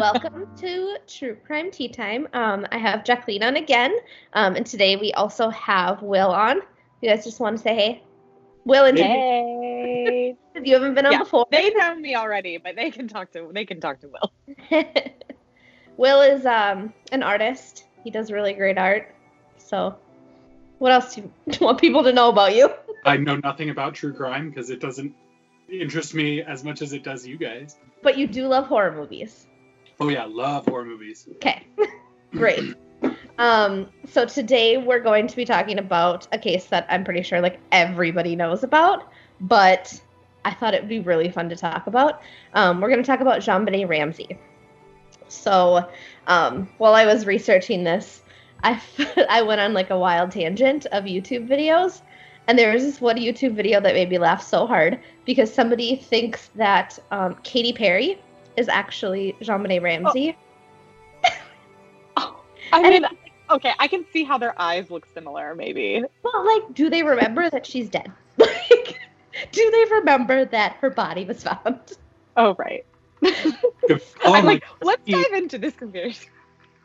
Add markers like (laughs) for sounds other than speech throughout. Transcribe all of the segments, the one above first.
welcome to True Crime Tea Time. Um, I have Jacqueline on again, um, and today we also have Will on. You guys just want to say hey? Will and Hey. you haven't been on Yeah, before. they know me already, but they can talk to they can talk to Will. (laughs) Will is um, an artist. He does really great art. So, what else do you (laughs) want people to know about you? I know nothing about true crime because it doesn't interest me as much as it does you guys. But you do love horror movies. Oh yeah, love horror movies. Okay, (laughs) great. Um, so today we're going to be talking about a case that I'm pretty sure like everybody knows about, but I thought it would be really fun to talk about. Um, we're going to talk about JonBenet Ramsey. So um, while I was researching this, I (laughs) I went on like a wild tangent of YouTube videos, and there was this one YouTube video that made me laugh so hard because somebody thinks that um, Katy Perry is actually JonBenet oh. Ramsey. (laughs) Oh, I And mean, okay, I can see how their eyes look similar, maybe. Well, like, do they remember that she's dead? (laughs) Like, do they remember that her body was found? Oh right. If- (laughs) I'm oh, like, let's he- dive into this conspiracy.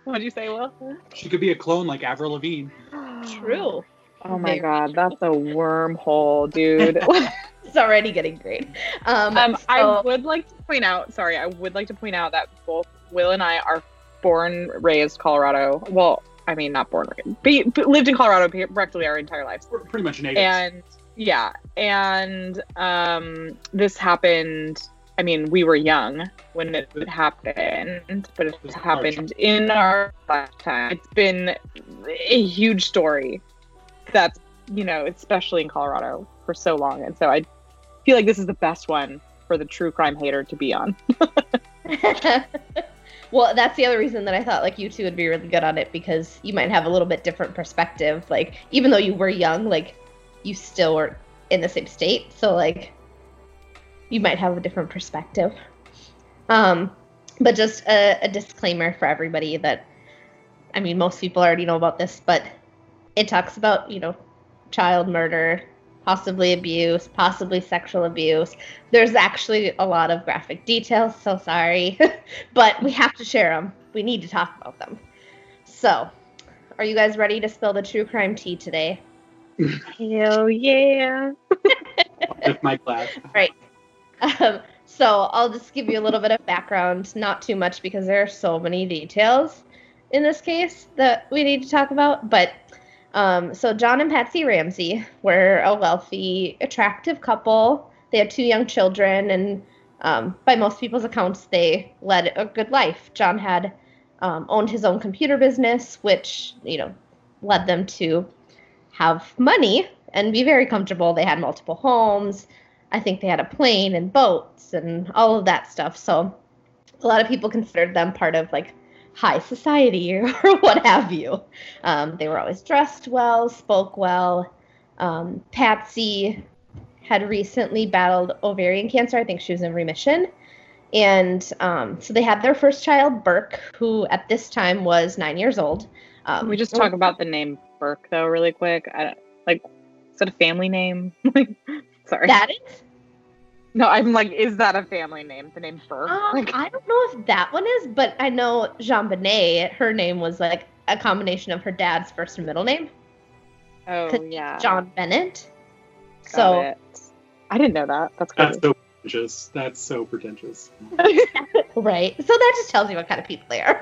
What'd you say, Will? she could be a clone like Avril Lavigne. (gasps) True. Oh my Very god, that's a wormhole, dude. It's already getting great. Um, um, I would like to point out, sorry, I would like to point out that both Will and I are born, raised Colorado. Well, I mean, not born, raised, but, but lived in Colorado practically our entire lives. We're pretty much natives. and yeah and um this happened i mean we were young when it happened but it happened in our lifetime it's been a huge story that's you know especially in colorado for so long and so i feel like this is the best one for the true crime hater to be on (laughs) (laughs) well, that's the other reason that I thought like you two would be really good on it because you might have a little bit different perspective. Like, even though you were young, like you still were in the same state, so like you might have a different perspective. Um, but just a, a disclaimer for everybody that I mean, most people already know about this, but it talks about you know child murder, possibly abuse, possibly sexual abuse. There's actually a lot of graphic details, so sorry, (laughs) but we have to share them. We need to talk about them. So, are you guys ready to spill the true crime tea today? hell yeah with my class. (laughs) Um, so I'll just give you a little bit of background, not too much because there are so many details in this case that we need to talk about. But um, so John and Patsy Ramsey were a wealthy, attractive couple. They had two young children, and um, by most people's accounts, they led a good life. John had um, owned his own computer business, which you know led them to have money and be very comfortable. They had multiple homes. I think they had a plane and boats and all of that stuff. So a lot of people considered them part of like high society (laughs) or what have you. Um, they were always dressed well, spoke well. Um, Patsy had recently battled ovarian cancer. I think she was in remission. And um, so they had their first child, Burke, who at this time was nine years old. Um, Can we just talk about the name burke though really quick I like is that a family name (laughs) sorry that is (laughs) No, I'm like, is that a family name? The name Burke? Um, like, I don't know if that one is, but I know JonBenet, her name was like a combination of her dad's first and middle name, oh 'cause yeah, John Bennett. Got So, it. I didn't know that. That's That's so pretentious. That's so pretentious. (laughs) right. So that just tells you what kind of people they are.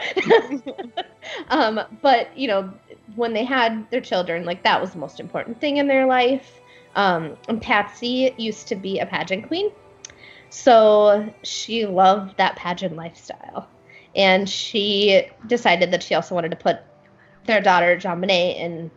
(laughs) um, but, you know, when they had their children, like that was the most important thing in their life. Um, and Patsy used to be a pageant queen. So she loved that pageant lifestyle. And she decided that she also wanted to put their daughter, JonBenet, in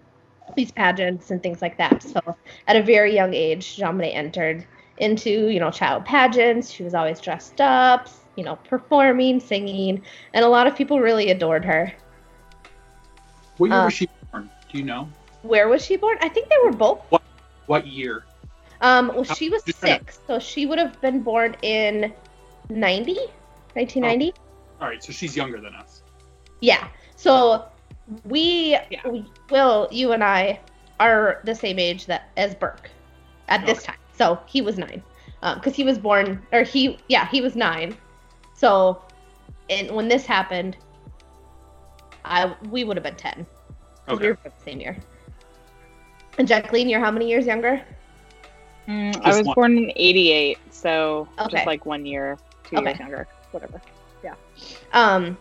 these pageants and things like that. So at a very young age, JonBenet entered into, you know, child pageants. She was always dressed up, you know, performing, singing, and a lot of people really adored her. What year Uh, was she born? Do you know? Where was she born? I think they were both. What year? Um, well, she was six, so she would have been born in 90, 1990. All right, so she's younger than us. Yeah. So we, Yeah. we, Will, you and I are the same age that as Burke at this Okay. time. So he was nine, because he was born, or he, yeah, he was nine. So and when this happened, I we would have been ten. 'cause We Okay. were the same year. And Jacqueline, you're how many years younger? Mm, I was one. born in '88, so Okay. just like one year, two years younger, whatever. Yeah. Um,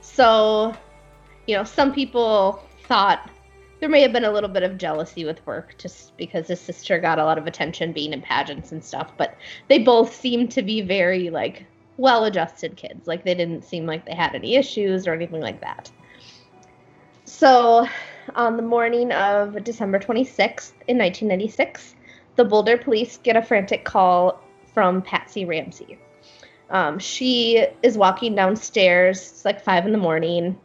so, you know, some people thought there may have been a little bit of jealousy with Burke just because his sister got a lot of attention being in pageants and stuff, but they both seemed to be very, like, well adjusted kids. Like, they didn't seem like they had any issues or anything like that. So, on the morning of December 26th in 1996, the Boulder police get a frantic call from Patsy Ramsey. Um, she is walking downstairs. It's like five in the morning,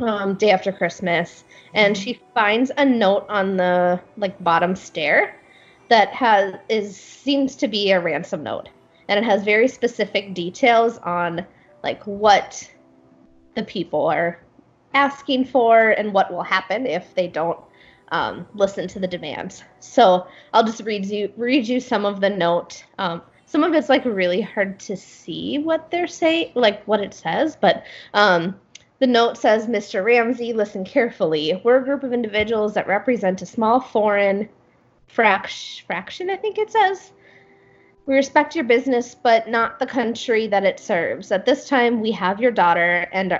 um, day after Christmas, and she finds a note on the like bottom stair that has is seems to be a ransom note, and it has very specific details on like what the people are asking for and what will happen if they don't um, listen to the demands. So I'll just read you read you some of the note. Um, some of it's like really hard to see what they're saying, like what it says, but um, the note says, Mr. Ramsey, listen carefully. We're a group of individuals that represent a small foreign frac- fraction, I think it says. We respect your business, but not the country that it serves. At this time, we have your daughter and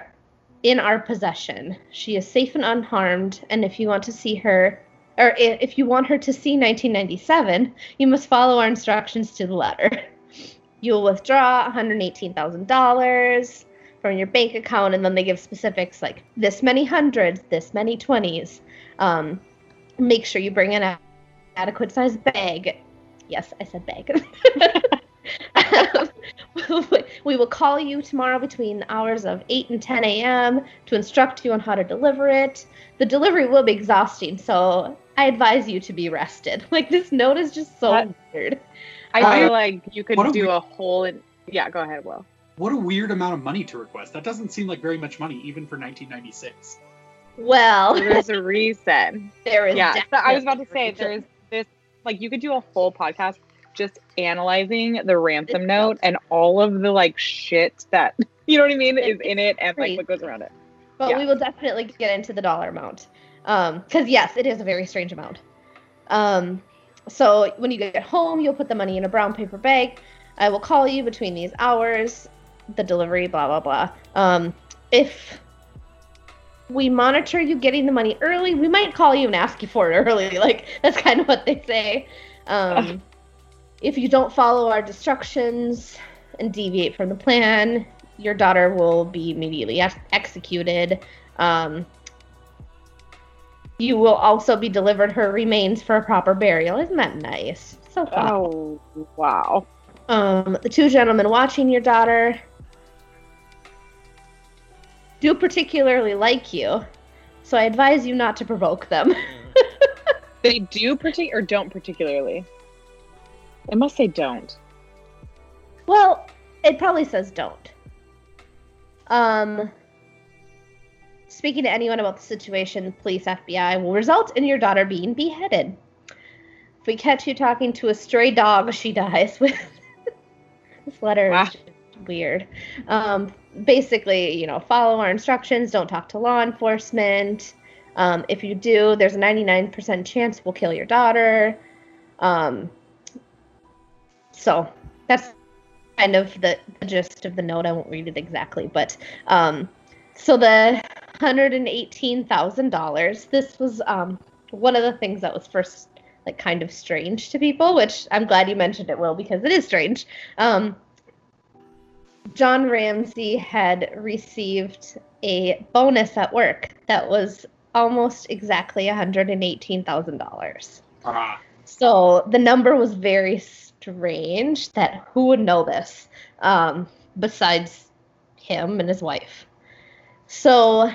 in our possession. She is safe and unharmed, and if you want to see her, or if you want her to see 1997, you must follow our instructions to the letter. (laughs) You will withdraw $118,000 from your bank account, and then they give specifics like this many hundreds, this many 20s. Um, make sure you bring an adequate size bag. Yes, I said bag. (laughs) (laughs) (laughs) we will call you tomorrow between the hours of 8 and 10 a.m. to instruct you on how to deliver it. The delivery will be exhausting, so I advise you to be rested. (laughs) Like, this note is just so That- weird. I Uh, feel like you could what a do weird- a whole. In- yeah, go ahead, Will. What a weird amount of money to request. That doesn't seem like very much money, even for 1996. Well, There's a reason. (laughs) there is. yeah, so I was about to say there's this like you could do a whole podcast just analyzing the ransom note and all of the like shit that (laughs) you know what I mean is in it and like what goes around it. but yeah. we will definitely get into the dollar amount. Um, because yes, it is a very strange amount. Um, so when you get home, you'll put the money in a brown paper bag. I will call you between these hours. The delivery, blah blah blah. Um, if we monitor you getting the money early, we might call you and ask you for it early. (laughs) Like that's kind of what they say. Um, if you don't follow our instructions and deviate from the plan, your daughter will be immediately ex- executed. Um, you will also be delivered her remains for a proper burial. Isn't that nice? So thoughtful. Oh wow. Um, the two gentlemen watching your daughter do particularly like you, so I advise you not to provoke them. (laughs) They do partic or don't particularly. It must say don't. well, it probably says don't. Um, speaking to anyone about the situation, police, FBI will result in your daughter being beheaded. If we catch you talking to a stray dog, (laughs) she dies. With (laughs) this letter Wow. is just weird. Um, basically, you know, follow our instructions. Don't talk to law enforcement. Um, if you do, there's a 99% chance we'll kill your daughter. Um, so that's kind of the, the gist of the note. I won't read it exactly, but um, so the hundred and eighteen thousand dollars. This was um, one of the things that was first like kind of strange to people, which I'm glad you mentioned it, Will, because it is strange. Um, John Ramsey had received a bonus at work that was almost exactly $118,000. Ah, So the number was very strange that who would know this um, besides him and his wife. So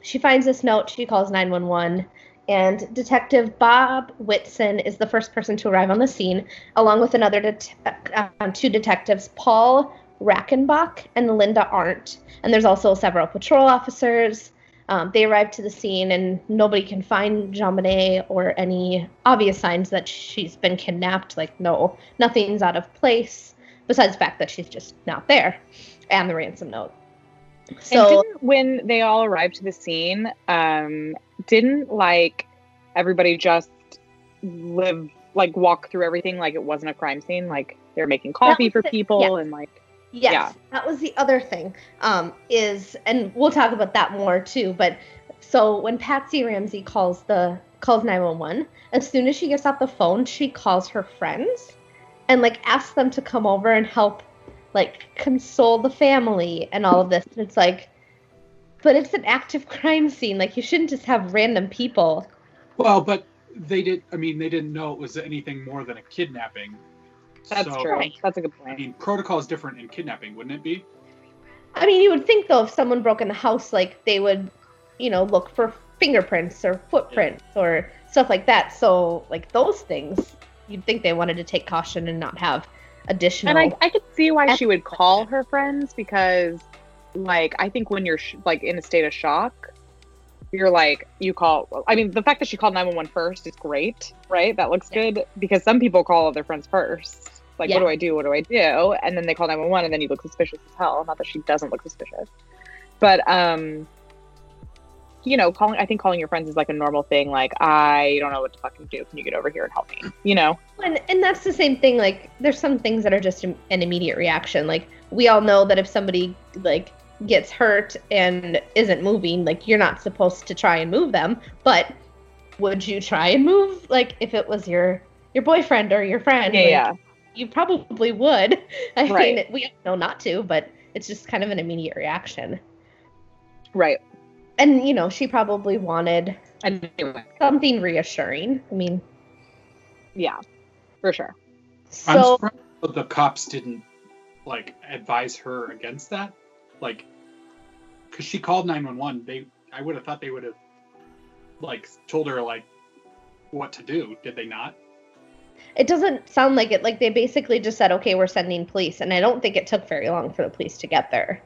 she finds this note, she calls 911, and Detective Bob Whitson is the first person to arrive on the scene, along with another uh, two detectives, Paul Reichenbach and Linda Arndt. And there's also several patrol officers. Um, they arrive to the scene, and nobody can find JonBenet or any obvious signs that she's been kidnapped. Like, no, nothing's out of place, besides the fact that she's just not there, and the ransom note. So when they all arrived to the scene, um, didn't like everybody just live like walk through everything like it wasn't a crime scene? Like they're making coffee for people and like Yes, Yeah. that was the other thing. Um, is and we'll talk about that more too. But so when Patsy Ramsey calls the calls nine one one, as soon as she gets off the phone, she calls her friends and like asks them to come over and help, like console the family and all of this. And it's like, but it's an active (laughs) crime scene. Like you shouldn't just have random people. Well, but they did. I mean, they didn't know it was anything more than a kidnapping. That's So, true. That's a good point. I mean, protocol is different in kidnapping, wouldn't it be? I mean, you would think though, if someone broke in the house, like they would, you know, look for fingerprints or footprints or stuff like that. So, like those things, you'd think they wanted to take caution and not have additional. And I, I could see why she would call her friends because, like, I think when you're sh- like in a state of shock, you're like you call. I mean, the fact that she called 911 first is great, right? That looks Yeah. good because some people call their friends first. Like, Yeah. what do I do? What do I do? And then they call 911, and then you look suspicious as hell. Not that she doesn't look suspicious, but um, you know, calling. I think calling your friends is like a normal thing. Like, I don't know what to fucking do. Can you get over here and help me? You know? and, and that's the same thing. Like, there's some things that are just an immediate reaction. Like, we all know that if somebody like gets hurt and isn't moving, like you're not supposed to try and move them. But would you try and move? Like, if it was your your boyfriend or your friend? Yeah, like, yeah. You probably would. (laughs) I Right. mean, we know not to, but it's just kind of an immediate reaction. Right. And you know, she probably wanted Anyway, something reassuring. I mean, yeah, for sure. I'm so surprised the cops didn't like advise her against that. Like, because she called 911. They, I would have thought they would have like told her like what to do. Did they not? It doesn't sound like it. Like they basically just said, "Okay, we're sending police," and I don't think it took very long for the police to get there.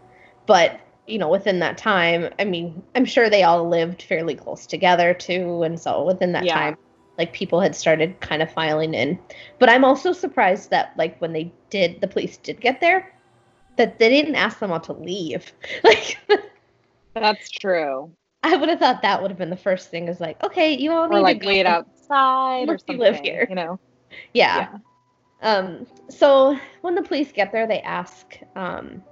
But you know, within that time, I mean, I'm sure they all lived fairly close together too, and so within that Yeah. time, like people had started kind of filing in. But I'm also surprised that like when they did, the police did get there, that they didn't ask them all to leave. (laughs) Like That's true. I would have thought that would have been the first thing. Is like, okay, you all need Or like to go. wait (laughs) outside or something. live here. You know. Yeah. Um, so when the police get there, they ask um,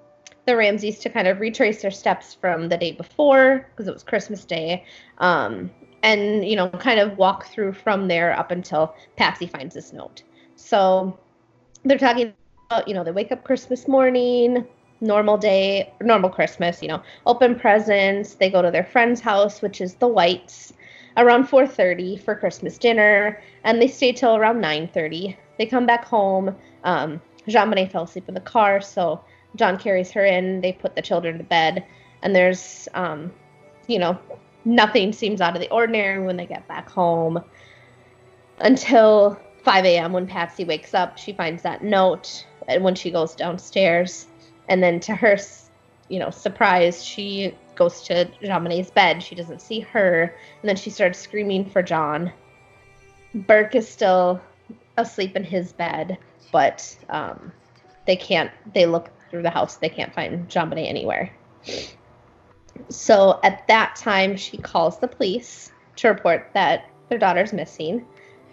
the Ramseys to kind of retrace their steps from the day before because it was Christmas Day, um, and you know, kind of walk through from there up until Patsy finds this note. So they're talking about, you know, they wake up Christmas morning, normal day, normal Christmas, you know, open presents. They go to their friend's house, which is the Whites, around 4:30 for Christmas dinner, and they stay till around 9:30. They come back home. Um, JonBenet fell asleep in the car, so John carries her in. They put the children to bed, and there's, um, you know, nothing seems out of the ordinary when they get back home until 5 a.m. when Patsy wakes up. She finds that note, and when she goes downstairs, and then to her, you know, surprise, she goes to Bonnet's bed. She doesn't see her, and then she starts screaming for John. Burke is still asleep in his bed, but um, they can't. They look through the house. They can't find Bonnet anywhere. So at that time, she calls the police to report that their daughter's missing,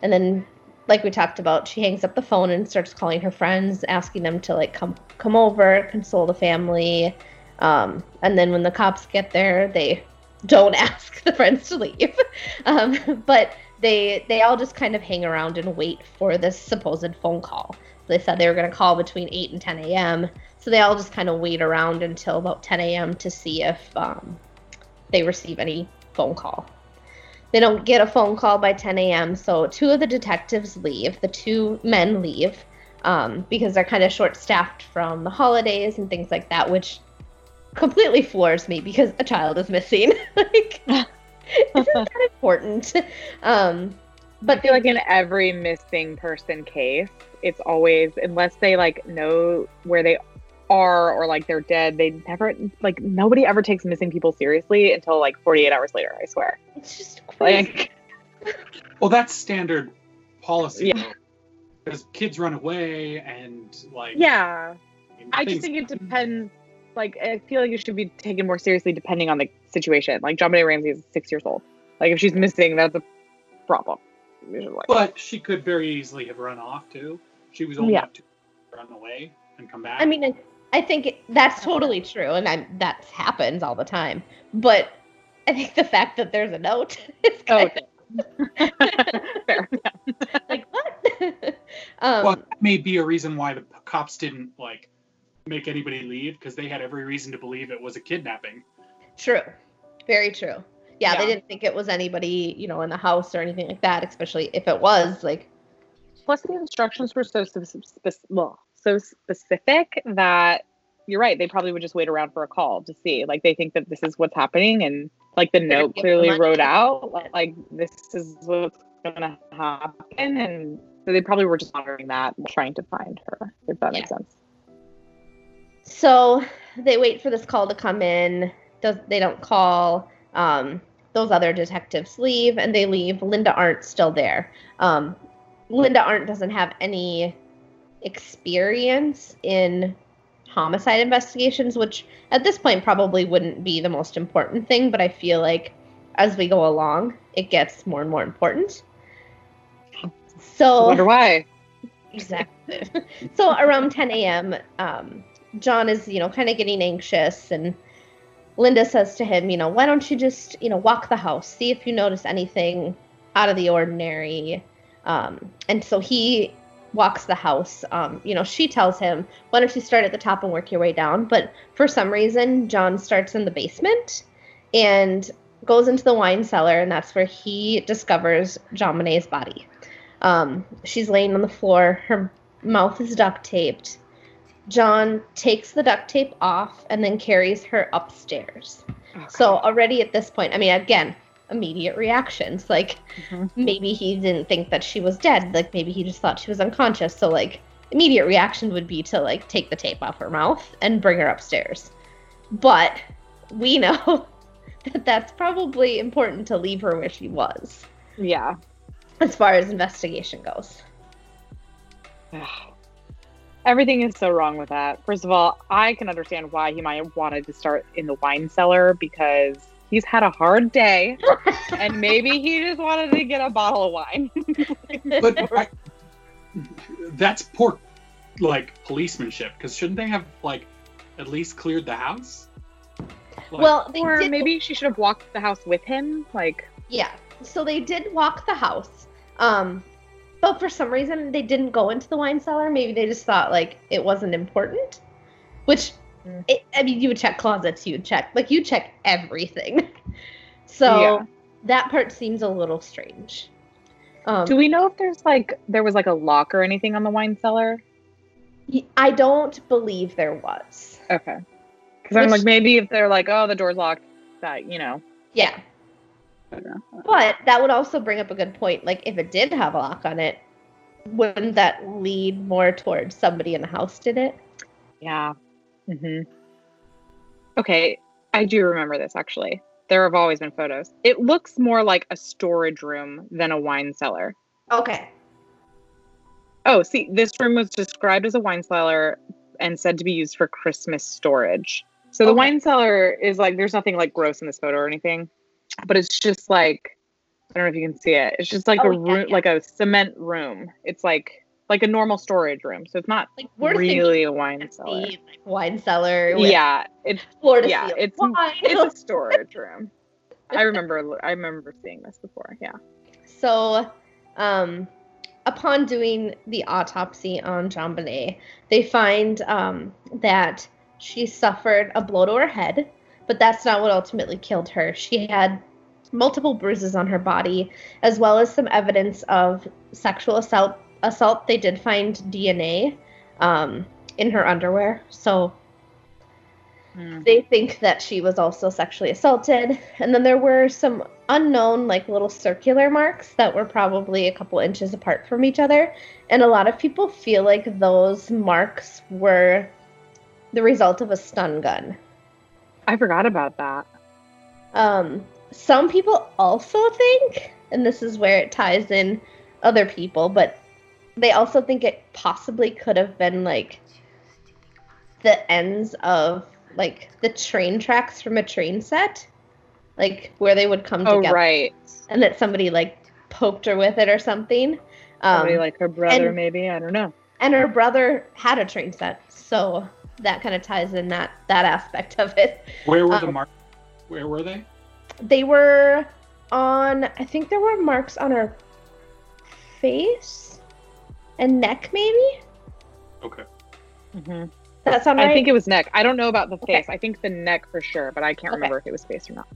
and then, like we talked about, she hangs up the phone and starts calling her friends, asking them to like come come over, console the family. Um, and then when the cops get there, they don't (laughs) ask the friends to leave, (laughs) um, but they they all just kind of hang around and wait for this supposed phone call. They said they were going to call between 8 and 10 a.m. So they all just kind of wait around until about 10 a.m. to see if um, they receive any phone call. They don't get a phone call by 10 a.m. So two of the detectives leave. The two men leave um, because they're kind of short staffed from the holidays and things like that, which completely floors me because a child is missing. (laughs) like, (laughs) isn't that important? Um, but I feel like in every missing person case, it's always unless they like know where they are or like they're dead, they never like nobody ever takes missing people seriously until like 48 hours later, I swear. it's just crazy. Like (laughs) Well, that's standard policy. Yeah. Because kids run away and like yeah, I just think it depends like I feel like it should be taken more seriously depending on the situation. Like JonBenet Ramsey is six years old. Like if she's missing, that's a problem. usually. But she could very easily have run off too. She was only Yeah. up to run away and come back. I mean, I- I think that's totally true, and I, that happens all the time. But I think the fact that there's a note (laughs) is Oh, kind (laughs) fair. like what? (laughs) um, well, that may be a reason why the cops didn't like make anybody leave because they had every reason to believe it was a kidnapping. True. Very true. Yeah, they didn't think it was anybody, you know, in the house or anything like that, especially if it was like Plus, the instructions were so spe- spe- well, so specific that you're right. They probably would just wait around for a call to see. Like they think that this is what's happening, and like the They're note clearly wrote out, like this is what's gonna happen, and so they probably were just monitoring that, trying to find her. If that makes sense. So they wait for this call to come in. Does they don't call. Um, those other detectives leave and they leave. Linda Arndt still there. Um, Linda Arndt doesn't have any experience in homicide investigations, which at this point probably wouldn't be the most important thing, but I feel like as we go along, it gets more and more important. I So wonder why. exactly. (laughs) so around 10 a.m., um, John is, you know, kind of getting anxious, and Linda says to him, you know, why don't you just, you know, walk the house, see if you notice anything out of the ordinary. Um, and so he walks the house. Um, you know, she tells him, why don't you start at the top and work your way down? But for some reason, John starts in the basement and goes into the wine cellar, and that's where he discovers JonBenet's body. Um, she's laying on the floor. Her mouth is duct taped. John takes the duct tape off and then carries her upstairs. So already at this point, I mean, again, immediate reactions. Like Mhm. maybe he didn't think that she was dead. Like maybe he just thought she was unconscious. So like immediate reaction would be to like take the tape off her mouth and bring her upstairs. But we (laughs) know that that's probably important to leave her where she was yeah. as far as investigation goes. Everything is so wrong with that. First of all, I can understand why he might have wanted to start in the wine cellar because he's had a hard day (laughs) and maybe he just wanted to get a bottle of wine. (laughs) But I, that's poor, like policemanship. Because shouldn't they have like at least cleared the house? Like, well, they or did maybe she should have walked the house with him. Like, Yeah. So they did walk the house. Um but for some reason they didn't go into the wine cellar. Maybe they just thought like it wasn't important. Which Mm. it, I mean you would check closets, you would check like you check everything. (laughs) So Yeah. that part seems a little strange. Um do we know if there's like there was like a lock or anything on the wine cellar? I don't believe there was. Okay. Because I'm like maybe if they're like, oh, the door's locked, that you know. Yeah. I don't know. But that would also bring up a good point. Like, if it did have a lock on it, wouldn't that lead more towards somebody in the house did it? Yeah. Mm-hmm. Okay, I do remember this actually. There have always been photos. It looks more like a storage room than a wine cellar. Okay. Oh, see, this room was described as a wine cellar and said to be used for Christmas storage. So the Okay. wine cellar is like there's nothing like gross in this photo or anything, but it's just like I don't know if you can see it. It's just like Oh, a yeah, room, yeah. like a cement room. It's like like a normal storage room. So it's not Like, we're really a wine cellar. like, wine cellar. Yeah, it's to yeah, it's (laughs) wine. it's a storage room. I remember I remember seeing this before. Yeah. So, um, upon doing the autopsy on JonBenet, they find um, that she suffered a blow to her head, but that's not what ultimately killed her. She had multiple bruises on her body, as well as some evidence of sexual assault. Assault. They did find DNA um, in her underwear, so Hmm. they think that she was also sexually assaulted and then there were some unknown like little circular marks that were probably a couple inches apart from each other and a lot of people feel like those marks were the result of a stun gun I forgot about that. um, some people also think and this is where it ties in other people but they also think it possibly could have been like the ends of like the train tracks from a train set, like where they would come Oh together, right. and that somebody like poked her with it or something. Um, Somebody like her brother, and- maybe. I don't know. and her brother had a train set, so that kind of ties in that that aspect of it. Where were the Um, marks? Where were they? They were on. I think there were marks on her face and neck, maybe. Okay. hmm That sound right? I think it was neck. I don't know about the Okay. face. I think the neck for sure, but I can't Okay. remember if it was face or not.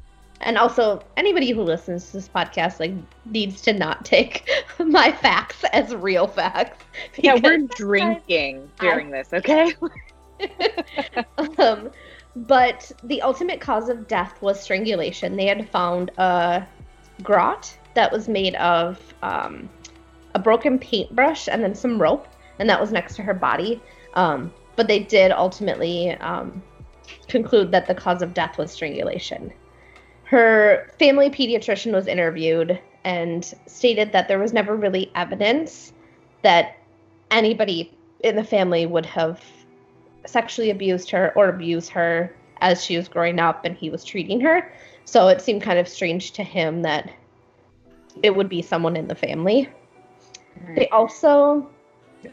And also, anybody who listens to this podcast like needs to not take (laughs) my facts as real facts. Yeah, we're drinking during this, okay? (laughs) (laughs) um, but the ultimate cause of death was strangulation. They had found a garrote that was made of um, a broken paintbrush and then some rope, and that was next to her body. Um, but they did ultimately um, conclude that the cause of death was strangulation. Her family pediatrician was interviewed and stated that there was never really evidence that anybody in the family would have sexually abused her or abused her as she was growing up and he was treating her. So it seemed kind of strange to him that it would be someone in the family. They also,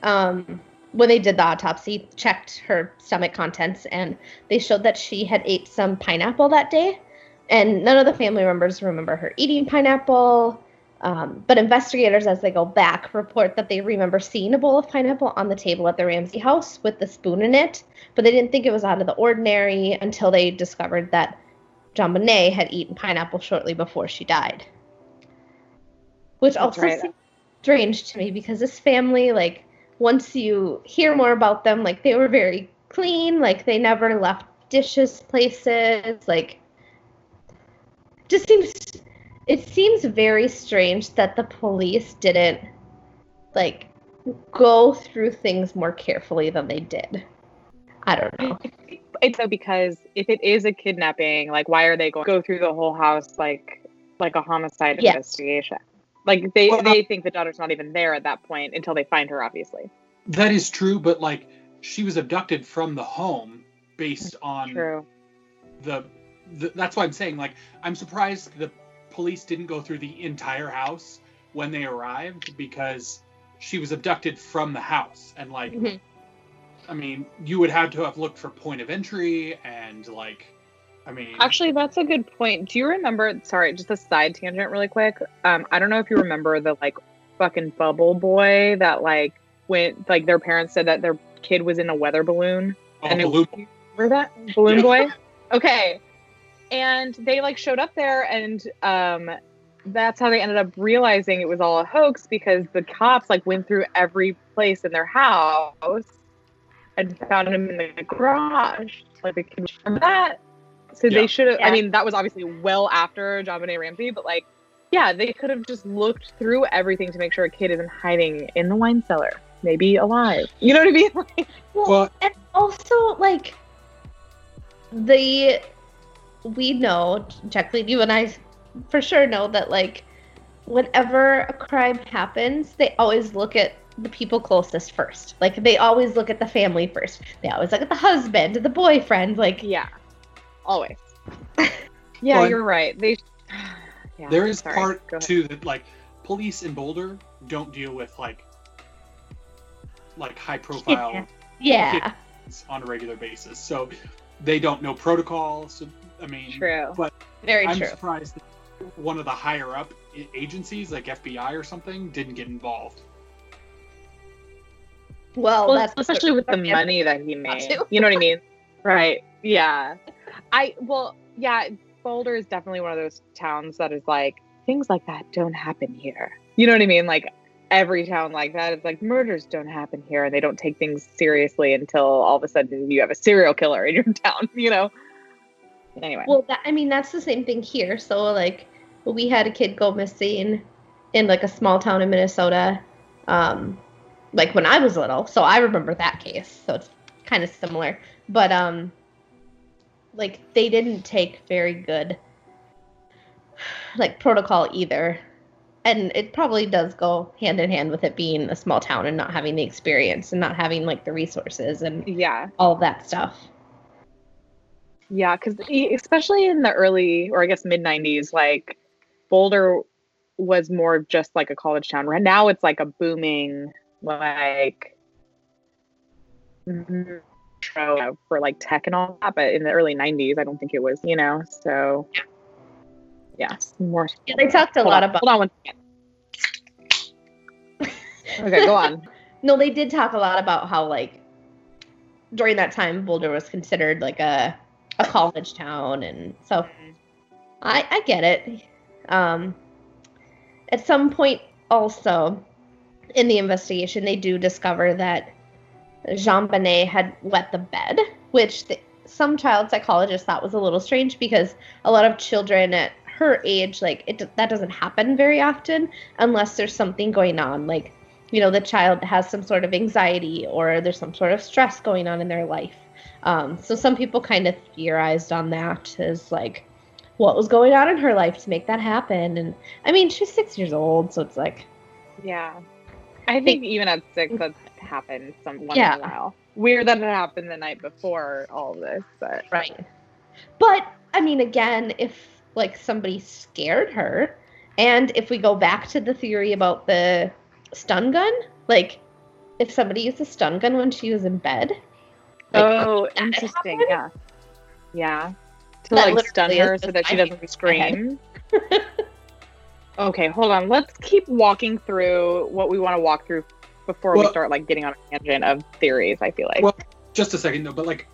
um, when they did the autopsy, checked her stomach contents and they showed that she had ate some pineapple that day. And none of the family members remember her eating pineapple. Um, but investigators, as they go back, report that they remember seeing a bowl of pineapple on the table at the Ramsey house with the spoon in it, but they didn't think it was out of the ordinary until they discovered that JonBenet had eaten pineapple shortly before she died. Which That's also right. seems strange to me because this family, like, once you hear more about them, like, they were very clean, like, they never left dishes places, like, just seems it seems very strange that the police didn't like go through things more carefully than they did. I don't know. It's so because if it is a kidnapping, like why are they going go through the whole house like like a homicide Yes. investigation? Like they Well, they think the daughter's not even there at that point until they find her, obviously. That is true, but like she was abducted from the home based on True. the, the that's why I'm saying like I'm surprised the police didn't go through the entire house when they arrived because she was abducted from the house and like Mhm. I mean you would have to have looked for point of entry and like I mean Actually, that's a good point. Do you remember? Sorry, just a side tangent, really quick. Um, I don't know if you remember the like fucking bubble boy that like went like their parents said that their kid was in a weather balloon. oh, and it- Remember that balloon Yeah. boy? (laughs) Okay, and they like showed up there, and um, that's how they ended up realizing it was all a hoax because the cops like went through every place in their house and found him in the garage. Like they can remember that. So Yeah. they should have. Yeah. I mean, that was obviously well after JonBenet Ramsey, but like, yeah, they could have just looked through everything to make sure a kid isn't hiding in the wine cellar, maybe alive. You know what I mean? (laughs) Like, Well, well and also like the we know, Jacqueline, you and I for sure know that like whenever a crime happens, they always look at the people closest first. Like they always look at the family first. They always look at the husband, the boyfriend. Like yeah, always. (laughs) Yeah, Well, you're right. They. (sighs) Yeah, there is sorry. part Go ahead. too that like police in Boulder don't deal with like like high profile yeah, on a regular basis. So they don't know protocol. So I mean, True. But very I'm true. surprised that one of the higher up agencies, like FBI or something, didn't get involved. Well, Well, that's especially with the Yeah. money that he made. You know what I mean? (laughs) Right. Yeah. I well, yeah. Boulder is definitely one of those towns that is like things like that don't happen here. You know what I mean? Like every town like that, it's like murders don't happen here, and they don't take things seriously until all of a sudden you have a serial killer in your (laughs) town. You know. Anyway. Well, that, I mean, that's the same thing here. So, like, we had a kid go missing in like a small town in Minnesota, um, like when I was little. So I remember that case. So it's kind of similar, but um, like they didn't take very good like protocol either, and it probably does go hand in hand with it being a small town and not having the experience and not having like the resources and yeah. all that stuff. Yeah, because especially in the early or I guess mid '90s, like Boulder was more just like a college town. Right now, it's like a booming like for like tech and all that. But in the early '90s, I don't think it was. You know, so yeah, more. Yeah, they talked a lot on, about. Hold on one second. okay, go on. (laughs) No, they did talk a lot about how like during that time Boulder was considered like a a college town, and so I I get it. Um, at some point, also in the investigation, they do discover that JonBenet had wet the bed, which th- some child psychologists thought was a little strange because a lot of children at her age, like it, that doesn't happen very often unless there's something going on, like you know the child has some sort of anxiety or there's some sort of stress going on in their life. Um, so some people kind of theorized on that as like what was going on in her life to make that happen. And I mean, she's six years old, so it's like, Yeah. I think even at six, that happened some once Yeah. in a while. Weird that it happened the night before all of this, but right. But I mean, again, if like somebody scared her, and if we go back to the theory about the stun gun, like if somebody used a stun gun when she was in bed, like, oh, interesting. Yeah, yeah. To That like stun her so that she doesn't scream. (laughs) okay, hold on. Let's keep walking through what we want to walk through before we start like getting on a tangent of theories. I feel like. Well, just a second though, but like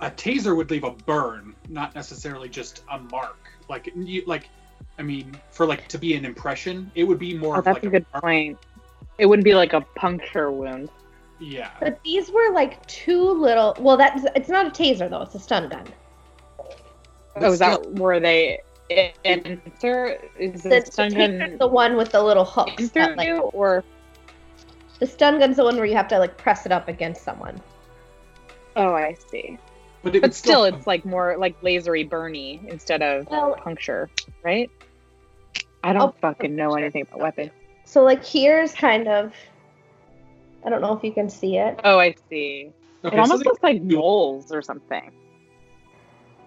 a taser would leave a burn, not necessarily just a mark. Like you, like, I mean, for like to be an impression, it would be more oh, of that's like a good mark. point. It wouldn't be like a puncture wound. Yeah. But these were like two little. Well, that's it's not a taser though; it's a stun gun. Oh, is that where they enter? Is The, the the stun taser's gun the one with the little hooks. enter That, like, or the stun gun's the one where you have to like press it up against someone. oh, I see. But, it But would still, it's like more like lasery burny instead of Well, puncture, right? I don't Oh, fucking know anything about weapons. so like here's kind of. I don't know if you can see it. Oh, I see. okay, it almost so looks like moles or something.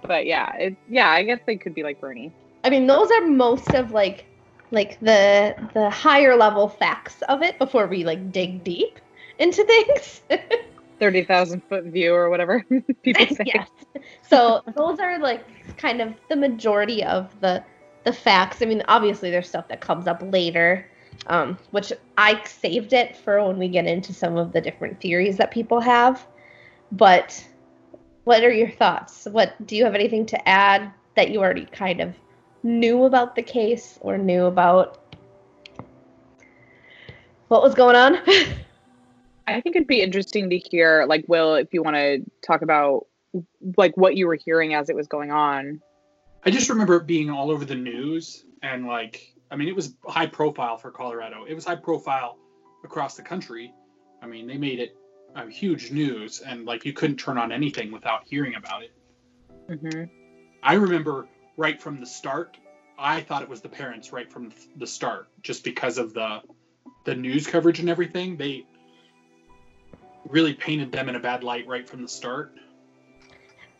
But yeah, it yeah, I guess they could be like Bernie. I mean, those are most of like like the the higher level facts of it before we like dig deep into (laughs) things. Thirty thousand foot view or whatever (laughs) people (laughs) say. yes. So those are like kind of the majority of the the facts. I mean, obviously there's stuff that comes up later, um, which I saved it for when we get into some of the different theories that people have. But what are your thoughts? What do you have anything to add that you already kind of knew about the case or knew about what was going on? (laughs) I think it'd be interesting to hear, like, Will, if you want to talk about like what you were hearing as it was going on. I just remember it being all over the news and like I mean it was high profile for Colorado. It was high profile across the country. I mean they made it a huge news and like you couldn't turn on anything without hearing about it. hmm I remember right from the start, I thought it was the parents right from the start just because of the the news coverage and everything. They really painted them in a bad light right from the start.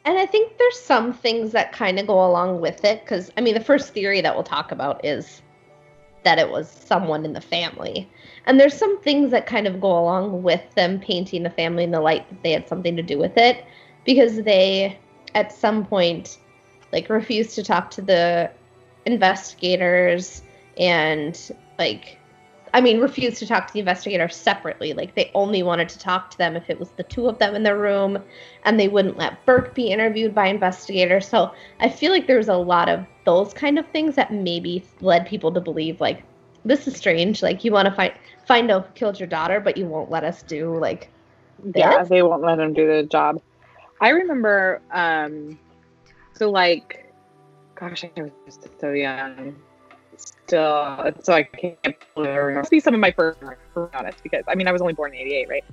And I think there's some things that kind of go along with it because I mean the first theory that we'll talk about is that it was someone in the family. And there's some things that kind of go along with them painting the family in the light that they had something to do with it because they at some point like refused to talk to the investigators and like I mean refused to talk to the investigators separately. Like they only wanted to talk to them if it was the two of them in the room and they wouldn't let Burke be interviewed by investigators. So I feel like there's a lot of those kind of things that maybe led people to believe like this is strange. Like you want to find find out who killed your daughter, but you won't let us do like Yeah, they won't let him do the job. I remember, um, so like, gosh, I was just so young. Still, so I can't it must be some of my first, to be honest, because I mean, I was only born in '88, right?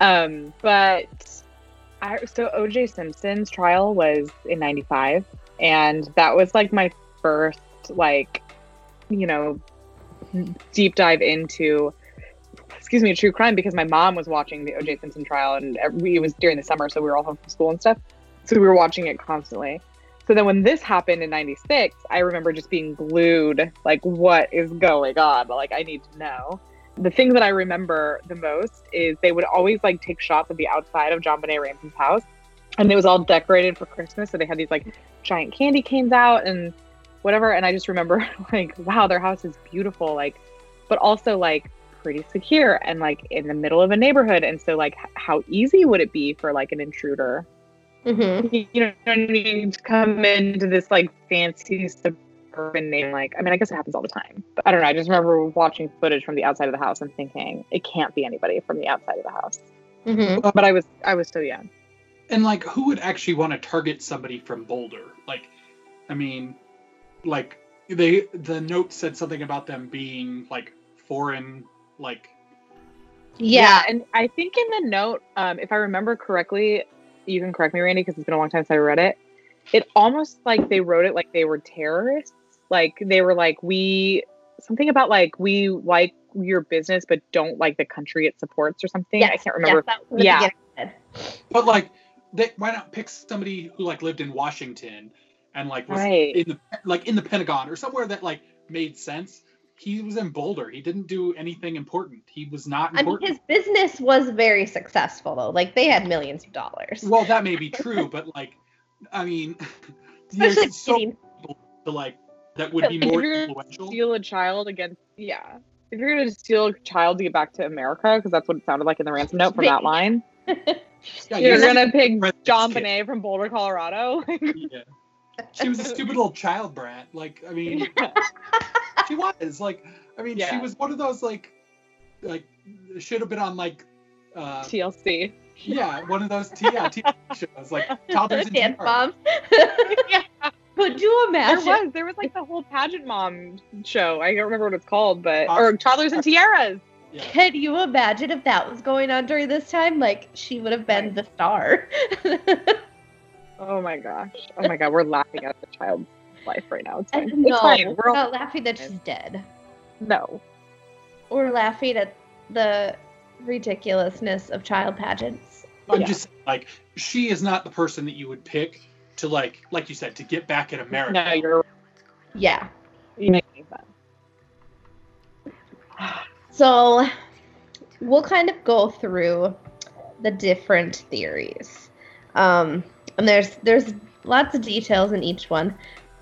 Um, but I so O.J. Simpson's trial was in '95, and that was like my first, like, you know, deep dive into excuse me, true crime because my mom was watching the O.J. Simpson trial and we, it was during the summer, so we were all home from school and stuff. So we were watching it constantly. So then when this happened in 96, I remember just being glued, like, what is going on? Like, I need to know. The thing that I remember the most is they would always like take shots of the outside of JonBenét Ramsey's house. And it was all decorated for Christmas. So they had these like giant candy canes out and whatever. And I just remember (laughs) like, wow, their house is beautiful. Like, but also like pretty secure and like in the middle of a neighborhood. And so like, how easy would it be for like an intruder Mm-hmm. you know what I mean, to come into this like fancy suburban name. Like, I mean, I guess it happens all the time, but I don't know. I just remember watching footage from the outside of the house and thinking it can't be anybody from the outside of the house. Mm-hmm. But I was, I was still young. And like, who would actually want to target somebody from Boulder? Like, I mean, like they the note said something about them being like foreign, like Yeah. and I think in the note, um, if I remember correctly, you can correct me, Randy, because it's been a long time since I read it. It almost like they wrote it like they were terrorists. Like they were like, we something about like we like your business but don't like the country it supports or something. I can't remember. yes, that Yeah. beginning I said. But like, they, why not pick somebody who like lived in Washington and like was Right. in the like in the Pentagon or somewhere that like made sense? He was in Boulder. He didn't do anything important. He was not I mean, important. his business was very successful though. Like they had millions of dollars. Well, that may be (laughs) true, but like, I mean, (laughs) Especially there's so getting- people to like that would be If more you're influential. Steal a child against yeah. If you're gonna steal a child to get back to America, because that's what it sounded like in the ransom note from that line, (laughs) Yeah, you're gonna pick President's John kid. Bonet from Boulder, Colorado. yeah. She was a stupid little child brat. Like, I mean, she was like, I mean, she was one of those like, like should have been on like, uh, TLC. yeah, one of those t- yeah, TV (laughs) shows like Toddlers and Dance TR. moms. (laughs) Yeah. Could you There was there was like the whole pageant mom show. I don't remember what it's called, but Uh, or toddlers and tiaras. Yeah. Can you imagine if that was going on during this time? Like she would have been the star. (laughs) Oh my gosh. Oh my god, we're laughing at the child's life right now. It's fine. no, it's fine. we're We're all not laughing that she's dead. no. We're laughing at the ridiculousness of child pageants. I'm Yeah. just like, she is not the person that you would pick to like, like you said, to get back at America. No, you're Yeah. you make sense. So we'll kind of go through the different theories. Um, and there's there's lots of details in each one.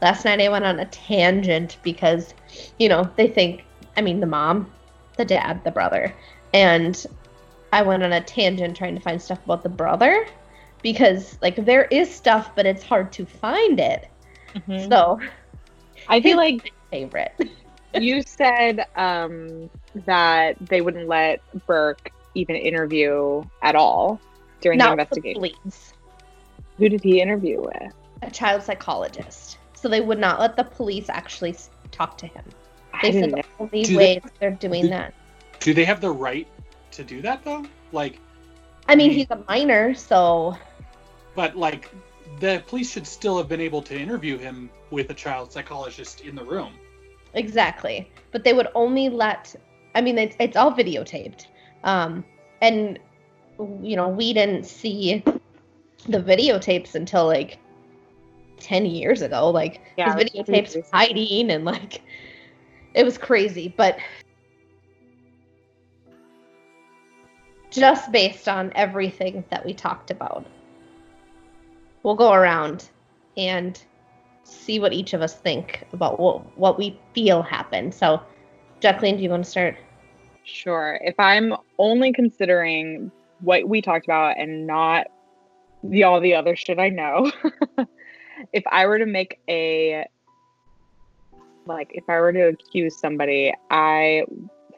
Last night I went on a tangent because, you know, they think I mean the mom, the dad, the brother, and I went on a tangent trying to find stuff about the brother because like there is stuff but it's hard to find it. Mhm. So I feel like favorite. (laughs) you said um, that they wouldn't let Burke even interview at all during the Not the investigation. police. Who did he interview with? a child psychologist. So they would not let the police actually talk to him. They said didn't the know. only Do way they, they're doing do- that. Do they have the right to do that though? Like, I mean, he's a minor, so but like, the police should still have been able to interview him with a child psychologist in the room. exactly. But they would only let. I mean, it's, it's all videotaped, um, and you know we didn't see the videotapes until like ten years ago. Like Yeah, his videotapes crazy. hiding and like it was crazy but just based on everything that we talked about we'll go around and see what each of us think about what what we feel happened so jacqueline do you want to start Sure. If I'm only considering what we talked about and not the all the other shit I know, (laughs) if I were to make a like if I were to accuse somebody, I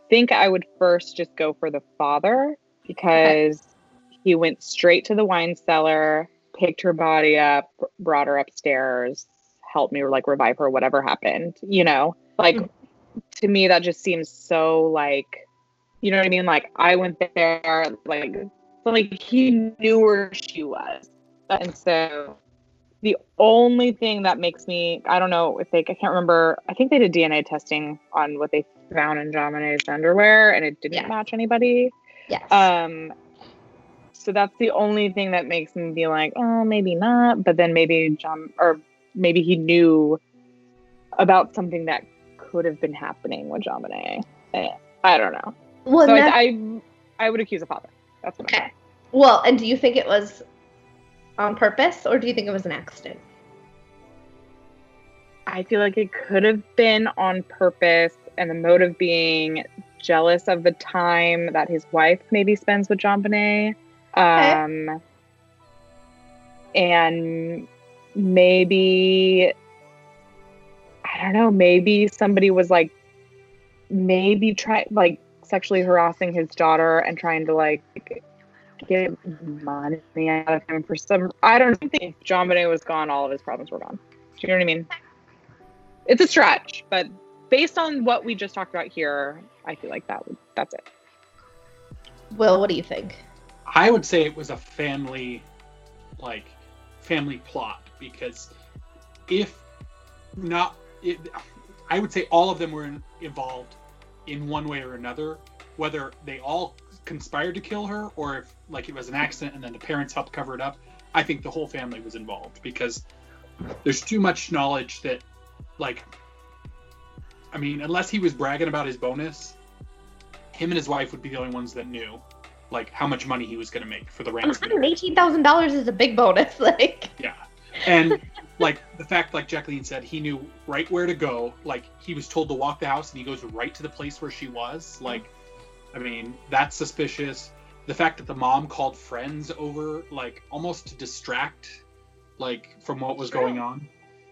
think I would first just go for the father because he went straight to the wine cellar, picked her body up, brought her upstairs, helped me like revive her, whatever happened, you know? Like Mhm. to me that just seems so like you know what I mean? Like I went there, like like he knew where she was, and so the only thing that makes me I don't know if they I can't remember. I think they did DNA testing on what they found in JonBenet's underwear, and it didn't Yeah. match anybody. yes Um, So that's the only thing that makes me be like, oh, maybe not. But then maybe John, or maybe he knew about something that could have been happening with Bonet. Eh, I don't know. Well, so that- I, I, I would accuse a father. That's what I'm okay. Well, and do you think it was on purpose, or do you think it was an accident? I feel like it could have been on purpose, and the motive being jealous of the time that his wife maybe spends with JonBenet. Um, and maybe, I don't know, maybe somebody was like, maybe try like sexually harassing his daughter and trying to like get money out of him for some. I don't think if JonBenet was gone, all of his problems were gone. Do you know what I mean? It's a stretch, but based on what we just talked about here, I feel like that would that's it. Will, what do you think? I would say it was a family, like, family plot because if not, it, I would say all of them were in, involved in one way or another. Whether they all conspired to kill her or if, like, it was an accident and then the parents helped cover it up. I think the whole family was involved because there's too much knowledge that, like, I mean, unless he was bragging about his bonus, him and his wife would be the only ones that knew like how much money he was going to make for the ransom. Eighteen thousand dollars is a big bonus. (laughs) Like, Yeah, and like the fact, like Jacqueline said, he knew right where to go. Like he was told to walk the house, and he goes right to the place where she was. Like, I mean, that's suspicious. The fact that the mom called friends over, like almost to distract, like from what was Sure. going on,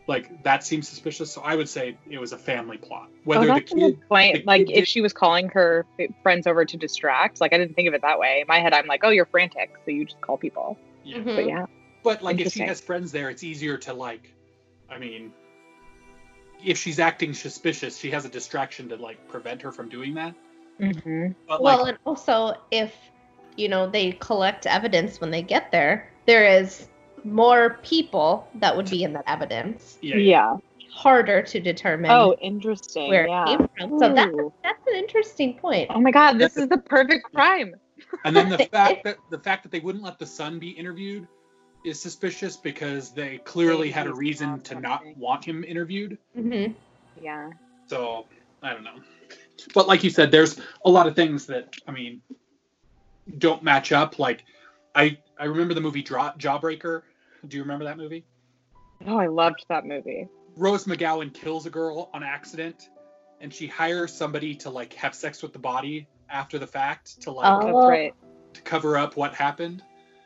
like that seems suspicious. So I would say it was a family plot. Whether oh, the that's a kid, point. the Like kid if did- she was calling her friends over to distract, like I didn't think of it that way. In my head, I'm like, oh, you're frantic, so you just call people. yeah. Mhm. But yeah, But like if she has friends there, it's easier to like I mean if she's acting suspicious, she has a distraction to like prevent her from doing that. Mm-hmm. But well, like and also if you know they collect evidence when they get there, there is more people that would be in that evidence. yeah, yeah. Harder to determine Oh, interesting. where yeah. it came from. So that's that's an interesting point. Oh my god, this is the perfect crime. And then the (laughs) fact that the fact that they wouldn't let the son be interviewed is suspicious because they clearly had a reason to not want him interviewed. hmm Yeah. So I don't know. But like you said, there's a lot of things that I mean don't match up. Like I I remember the movie Draw, Jawbreaker. Do you remember that movie? Oh, I loved that movie. Rose McGowan kills a girl on accident, and she hires somebody to like have sex with the body after the fact to like Oh. That's right. to cover up what happened.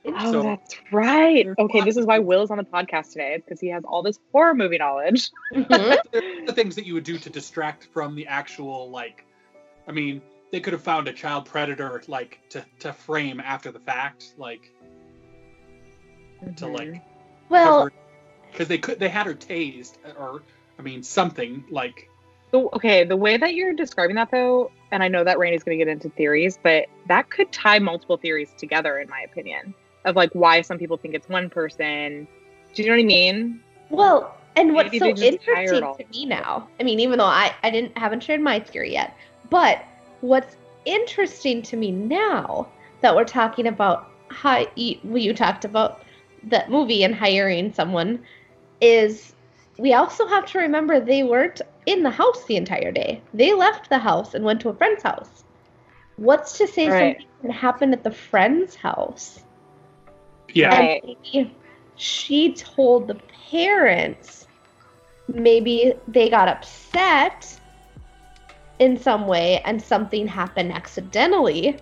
Oh, So- that's right. Okay, this is why things. Will's on the podcast today. It's because he has all this horror movie knowledge. (laughs) Mhm. The things that you would do to distract from the actual like. I mean, they could have found a child predator like to to frame after the fact, like to Mhm. like Well, because they could they had her tased or I mean something like The, okay, the way that you're describing that though, and I know that Rainey's going to get into theories, but that could tie multiple theories together, in my opinion, of like why some people think it's one person. Do you know what I mean? well, and what's Maybe so they just hired interesting to me now, I mean, even though I, I didn't haven't shared my theory yet, but what's interesting to me now that we're talking about how you, well, you talked about that movie and hiring someone is we also have to remember they weren't in the house the entire day. They left the house and went to a friend's house. What's to say Right. something happened at the friend's house? yeah Right. And maybe she told the parents maybe they got upset in some way and something happened accidentally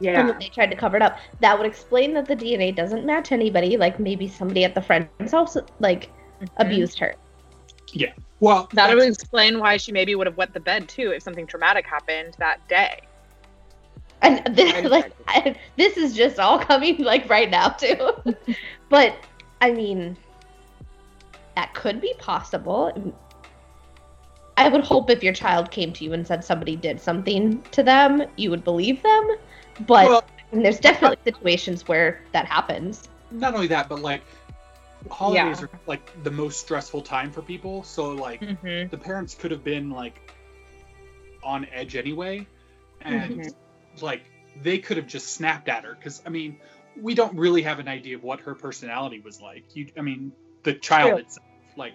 Yeah. then they tried to cover it up that would explain that the dna doesn't match anybody like maybe somebody at the friend's house like Mhm. abused her yeah well That would explain why she maybe would have wet the bed too if something traumatic happened that day. and (laughs) this, like I, this is just all coming like right now too (laughs) but i mean that could be possible i would hope if your child came to you and said somebody did something to them you would believe them but well, there's definitely situations where that happens not only that, but like holidays Yeah. are like the most stressful time for people. So like Mm-hmm. the parents could have been like on edge anyway, and Mhm. like they could have just snapped at her because I mean, we don't really have an idea of what her personality was like. You, I mean, the child True. itself. Like,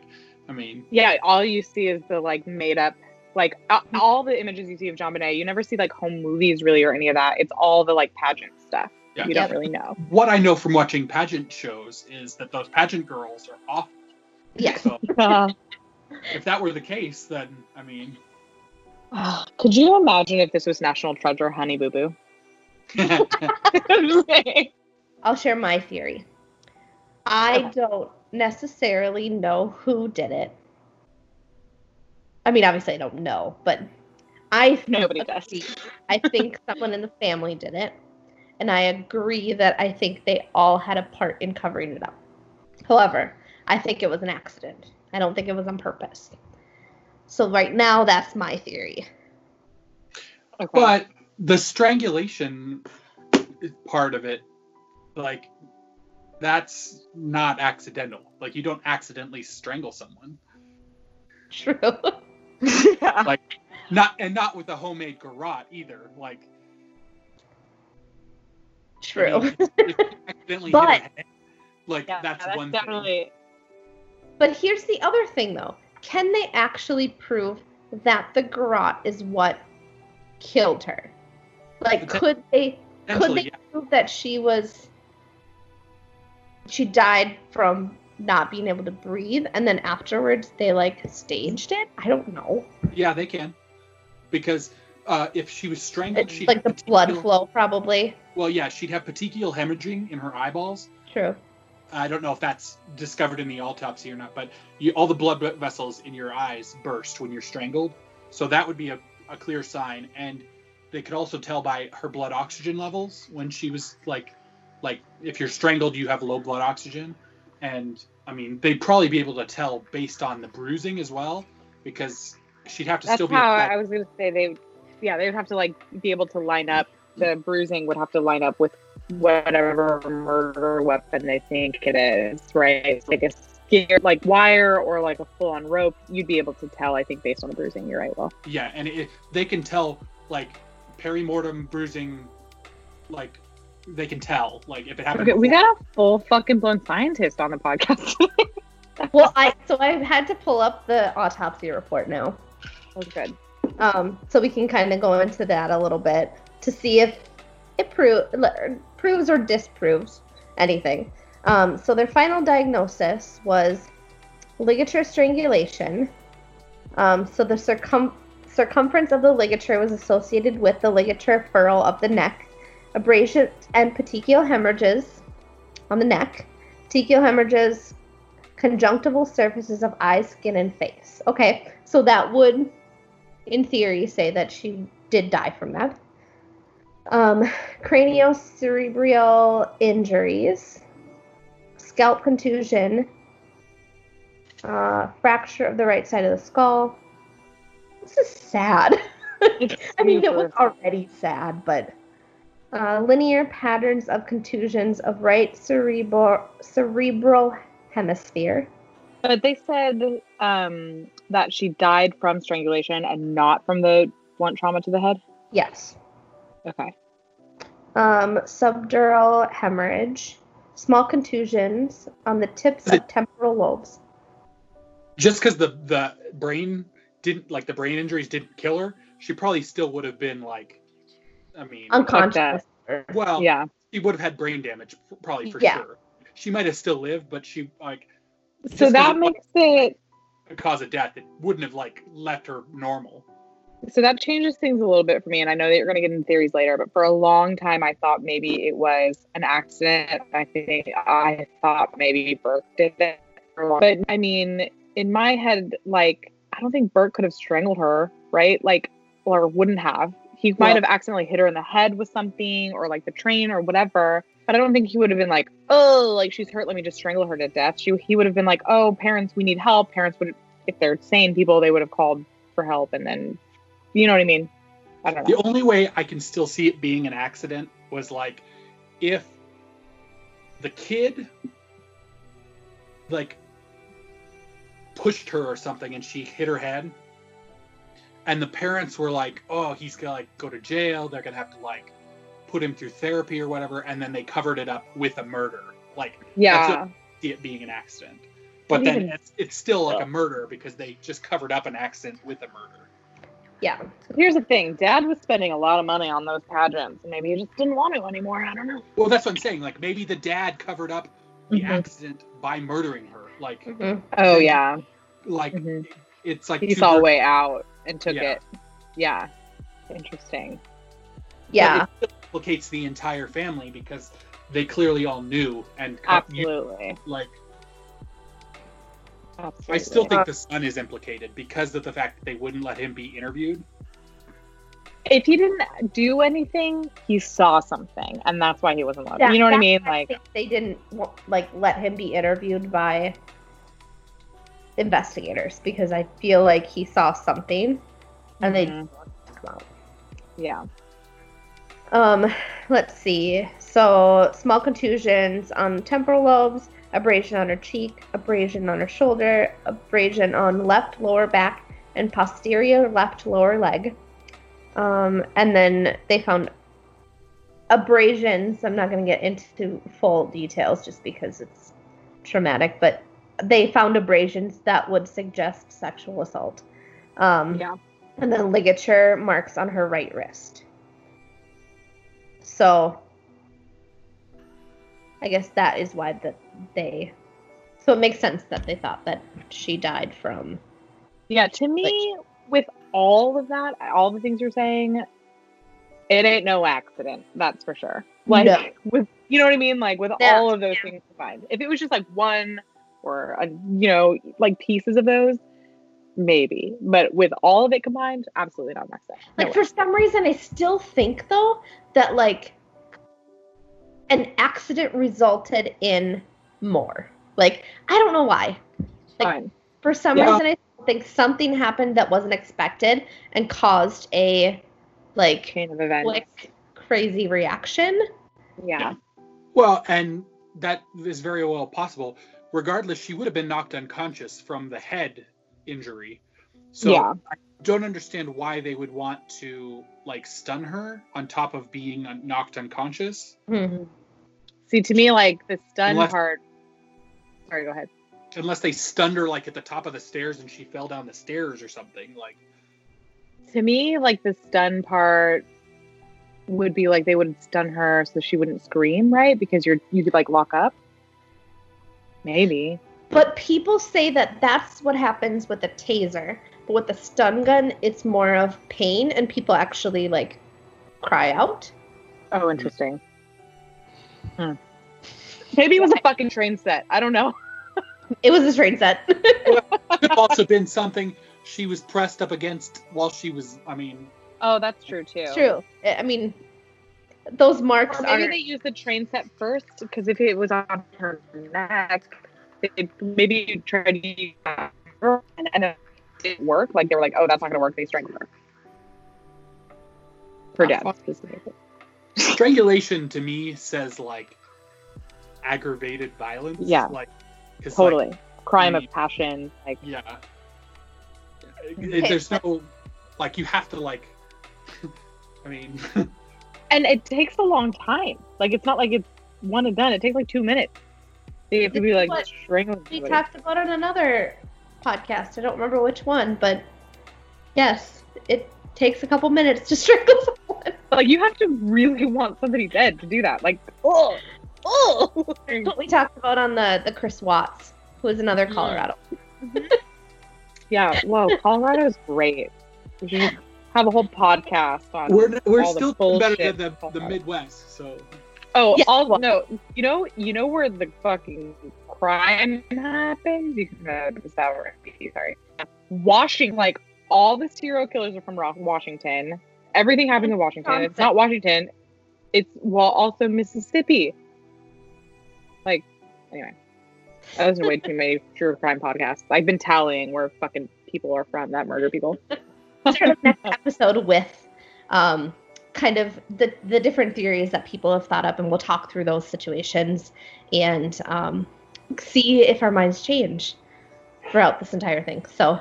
I mean, Yeah, all you see is the like made up, like a- mm-hmm. all the images you see of JonBenet. You never see like home movies really or any of that. It's all the like pageant stuff. Yeah. You don't really know. what I know from watching pageant shows is that those pageant girls are awful. Yeah. So (laughs) if that were the case, then I mean, (sighs) Could you imagine if this was National Treasure, Honey Boo Boo? (laughs) (laughs) I'm just saying. I'll share my theory. I don't necessarily know who did it. I mean, obviously, I don't know, but I (laughs) Nobody does. I think (laughs) someone in the family did it, and I agree that I think they all had a part in covering it up. However, I think it was an accident. I don't think it was on purpose. So right now, that's my theory. Okay. but the strangulation part of it, like, that's not accidental. Like, you don't accidentally strangle someone. True. yeah. Like Not and not with a homemade garrote either. Like, I True. mean, if, if you (laughs) accidentally But- hit a head, like Yeah, that's, that's one thing. But here's the other thing, though. Can they actually prove that the garrote is what killed her? Like, could they could they yeah. prove that she was she died from not being able to breathe, and then afterwards they like staged it? I don't know. Yeah, they can. Because uh, if she was strangled, It's she'd like the blood flow, probably. Well, yeah, she'd have petechial hemorrhaging in her eyeballs. True. I don't know if that's discovered in the autopsy or not, but you, all the blood vessels in your eyes burst when you're strangled. So that would be a, a clear sign. And they could also tell by her blood oxygen levels when she was like, like if you're strangled, you have low blood oxygen. And I mean, they'd probably be able to tell based on the bruising as well, because she'd have to That's still be. how I was gonna say they. would- Yeah, they would have to like be able to line up. The bruising would have to line up with whatever murder weapon they think it is, right? Like a scare, like wire or like a full-on rope. You'd be able to tell, I think, based on the bruising. You're right. Well, Yeah, and it, they can tell like perimortem bruising, like they can tell like if it happened. okay, we got a full fucking blown scientist on the podcast. (laughs) Well, I so I had to pull up the autopsy report now. That's good. um, so we can kind of go into that a little bit to see if it pro- proves or disproves anything. Um, so their final diagnosis was ligature strangulation. Um, so the circum- circumference of the ligature was associated with the ligature furrow of the neck, abrasion and petechial hemorrhages on the neck, petechial hemorrhages, conjunctival surfaces of eyes, skin, and face. Okay, so that would in theory, say that she did die from that. Um, craniocerebral injuries, scalp contusion, uh, fracture of the right side of the skull. This is sad. (laughs) I mean, it was already sad, but uh, linear patterns of contusions of right cerebral cerebral hemisphere. But they said um, that she died from strangulation and not from the blunt trauma to the head. Yes. Okay. um, subdural hemorrhage, small contusions on the tips of temporal lobes. just because the the brain didn't like the brain injuries didn't kill her, she probably still would have been like, I mean, Unconscious. well, yeah. she would have had brain damage probably for Yeah. sure. She might have still lived, but she like So that makes it a cause of death. It wouldn't have like left her normal. so that changes things a little bit for me. And I know that you're going to get into theories later, but for a long time, I thought maybe it was an accident. I think I thought maybe Burke did it. But I mean, in my head, like, I don't think Burke could have strangled her, right? Like, or wouldn't have. He might have accidentally hit her in the head with something or like the train or whatever. But I don't think he would have been like, oh, like she's hurt. Let me just strangle her to death. She, he would have been like, oh, parents, we need help. Parents would, if they're sane people, they would have called for help and then, you know what I mean? I don't know. The only way I can still see it being an accident was like if the kid like pushed her or something and she hit her head and the parents were like, "Oh, he's going to like go to jail. They're going to have to like put him through therapy or whatever, and then they covered it up with a murder. Like Yeah. see it being an accident. But And then even- it's, it's still like a murder because they just covered up an accident with a murder. Yeah. Here's the thing: Dad was spending a lot of money on those pageants, and maybe he just didn't want to anymore. I don't know. Well, that's what I'm saying. Like maybe the dad covered up the Mhm. accident by murdering her. Like, Mhm. Oh yeah, like Mhm. it's like he two saw a way out and took Yeah. it. Yeah, interesting. but Yeah. it implicates the entire family because they clearly all knew and Absolutely. like Absolutely. I still think the son is implicated because of the fact that they wouldn't let him be interviewed. if he didn't do anything, he saw something, and that's why he wasn't allowed. you know what I mean? why Like, think they didn't like let him be interviewed by investigators because I feel like he saw something and they Mhm. wanted to come out. yeah. Um, let's see. So small contusions on temporal lobes, abrasion on her cheek, abrasion on her shoulder, abrasion on left lower back and posterior left lower leg. Um, and then they found abrasions. I'm not going to get into full details just because it's traumatic, but they found abrasions that would suggest sexual assault. Um, Yeah. and then ligature marks on her right wrist. So I guess that is why that they so it makes sense that they thought that she died from Yeah, to me, with all of that, all the things you're saying, it ain't no accident. That's for sure. Like, No. with you know what I mean? Like with Yeah. all of those things combined. If it was just like one or a, you know, like pieces of those, maybe. But with all of it combined, absolutely not an accident. No like way. for some reason I still think though that like an accident resulted in more. Like I don't know why. like- Fine. For some Yeah. reason I think something happened that wasn't expected and caused a like Chain of events. quick crazy reaction. yeah. Well, and that is very well possible. Regardless, she would have been knocked unconscious from the head injury. So Yeah. I don't understand why they would want to like stun her on top of being un- knocked unconscious. Hmm. See, to me, like the stun Unless- part. Sorry, go ahead. Unless they stunned her like at the top of the stairs and she fell down the stairs or something. Like To me, like the stun part would be like they would stun her so she wouldn't scream, right? Because you're you could like lock up. Maybe. But people say that that's what happens with a taser. But with the stun gun, it's more of pain and people actually like cry out. Oh, interesting. Hmm. Maybe it was a fucking train set. I don't know. It was a train set. (laughs) (laughs) could also been something she was pressed up against while she was. I mean, Oh, that's true too. It's True. I I mean, those marks Or maybe are. they used the train set first because if it was on her neck, they maybe you tried to use that and and it didn't work. Like they were like, oh, that's not gonna work. They strangled her. For death. specifically. strangulation to me says like aggravated violence. Yeah. Like, Totally. Crime the- of passion. Like Yeah. Okay. There's no like you have to like (laughs) I mean (laughs) and it takes a long time. Like it's not like it's one and done. It takes like two minutes. They have to be like what strangling We somebody. talked about it on another podcast. I don't remember which one, but yes, it takes a couple minutes to (laughs) strangle someone. Like you have to really want somebody dead to do that. Like oh oh. That's what we talked about on the the Chris Watts, who is another Mm. Colorado. (laughs) yeah. Whoa, Colorado's great. We should just have a whole podcast on. we're we're all still doing better than the, the Midwest, so Oh, Yeah. all no. You know, you know where the fucking crime happens. You can uh, just have. Sorry, Washington. Like all the serial killers are from Washington. Everything happens in Washington. It's not Washington. It's well, also Mississippi. Like, anyway, that was way too many true crime podcasts. I've been tallying where fucking people are from that murder people. (laughs) start the next episode with um, kind of the the different theories that people have thought up, and we'll talk through those situations and um, see if our minds change throughout this entire thing. So,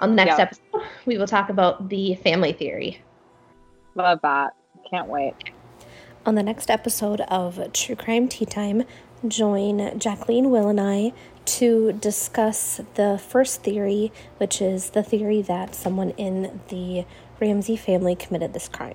on the next Yeah. episode, we will talk about the family theory. Love that. Can't wait. On the next episode of True Crime Tea Time, join Jacqueline, Will, and I to discuss the first theory, which is the theory that someone in the Ramsey family committed this crime.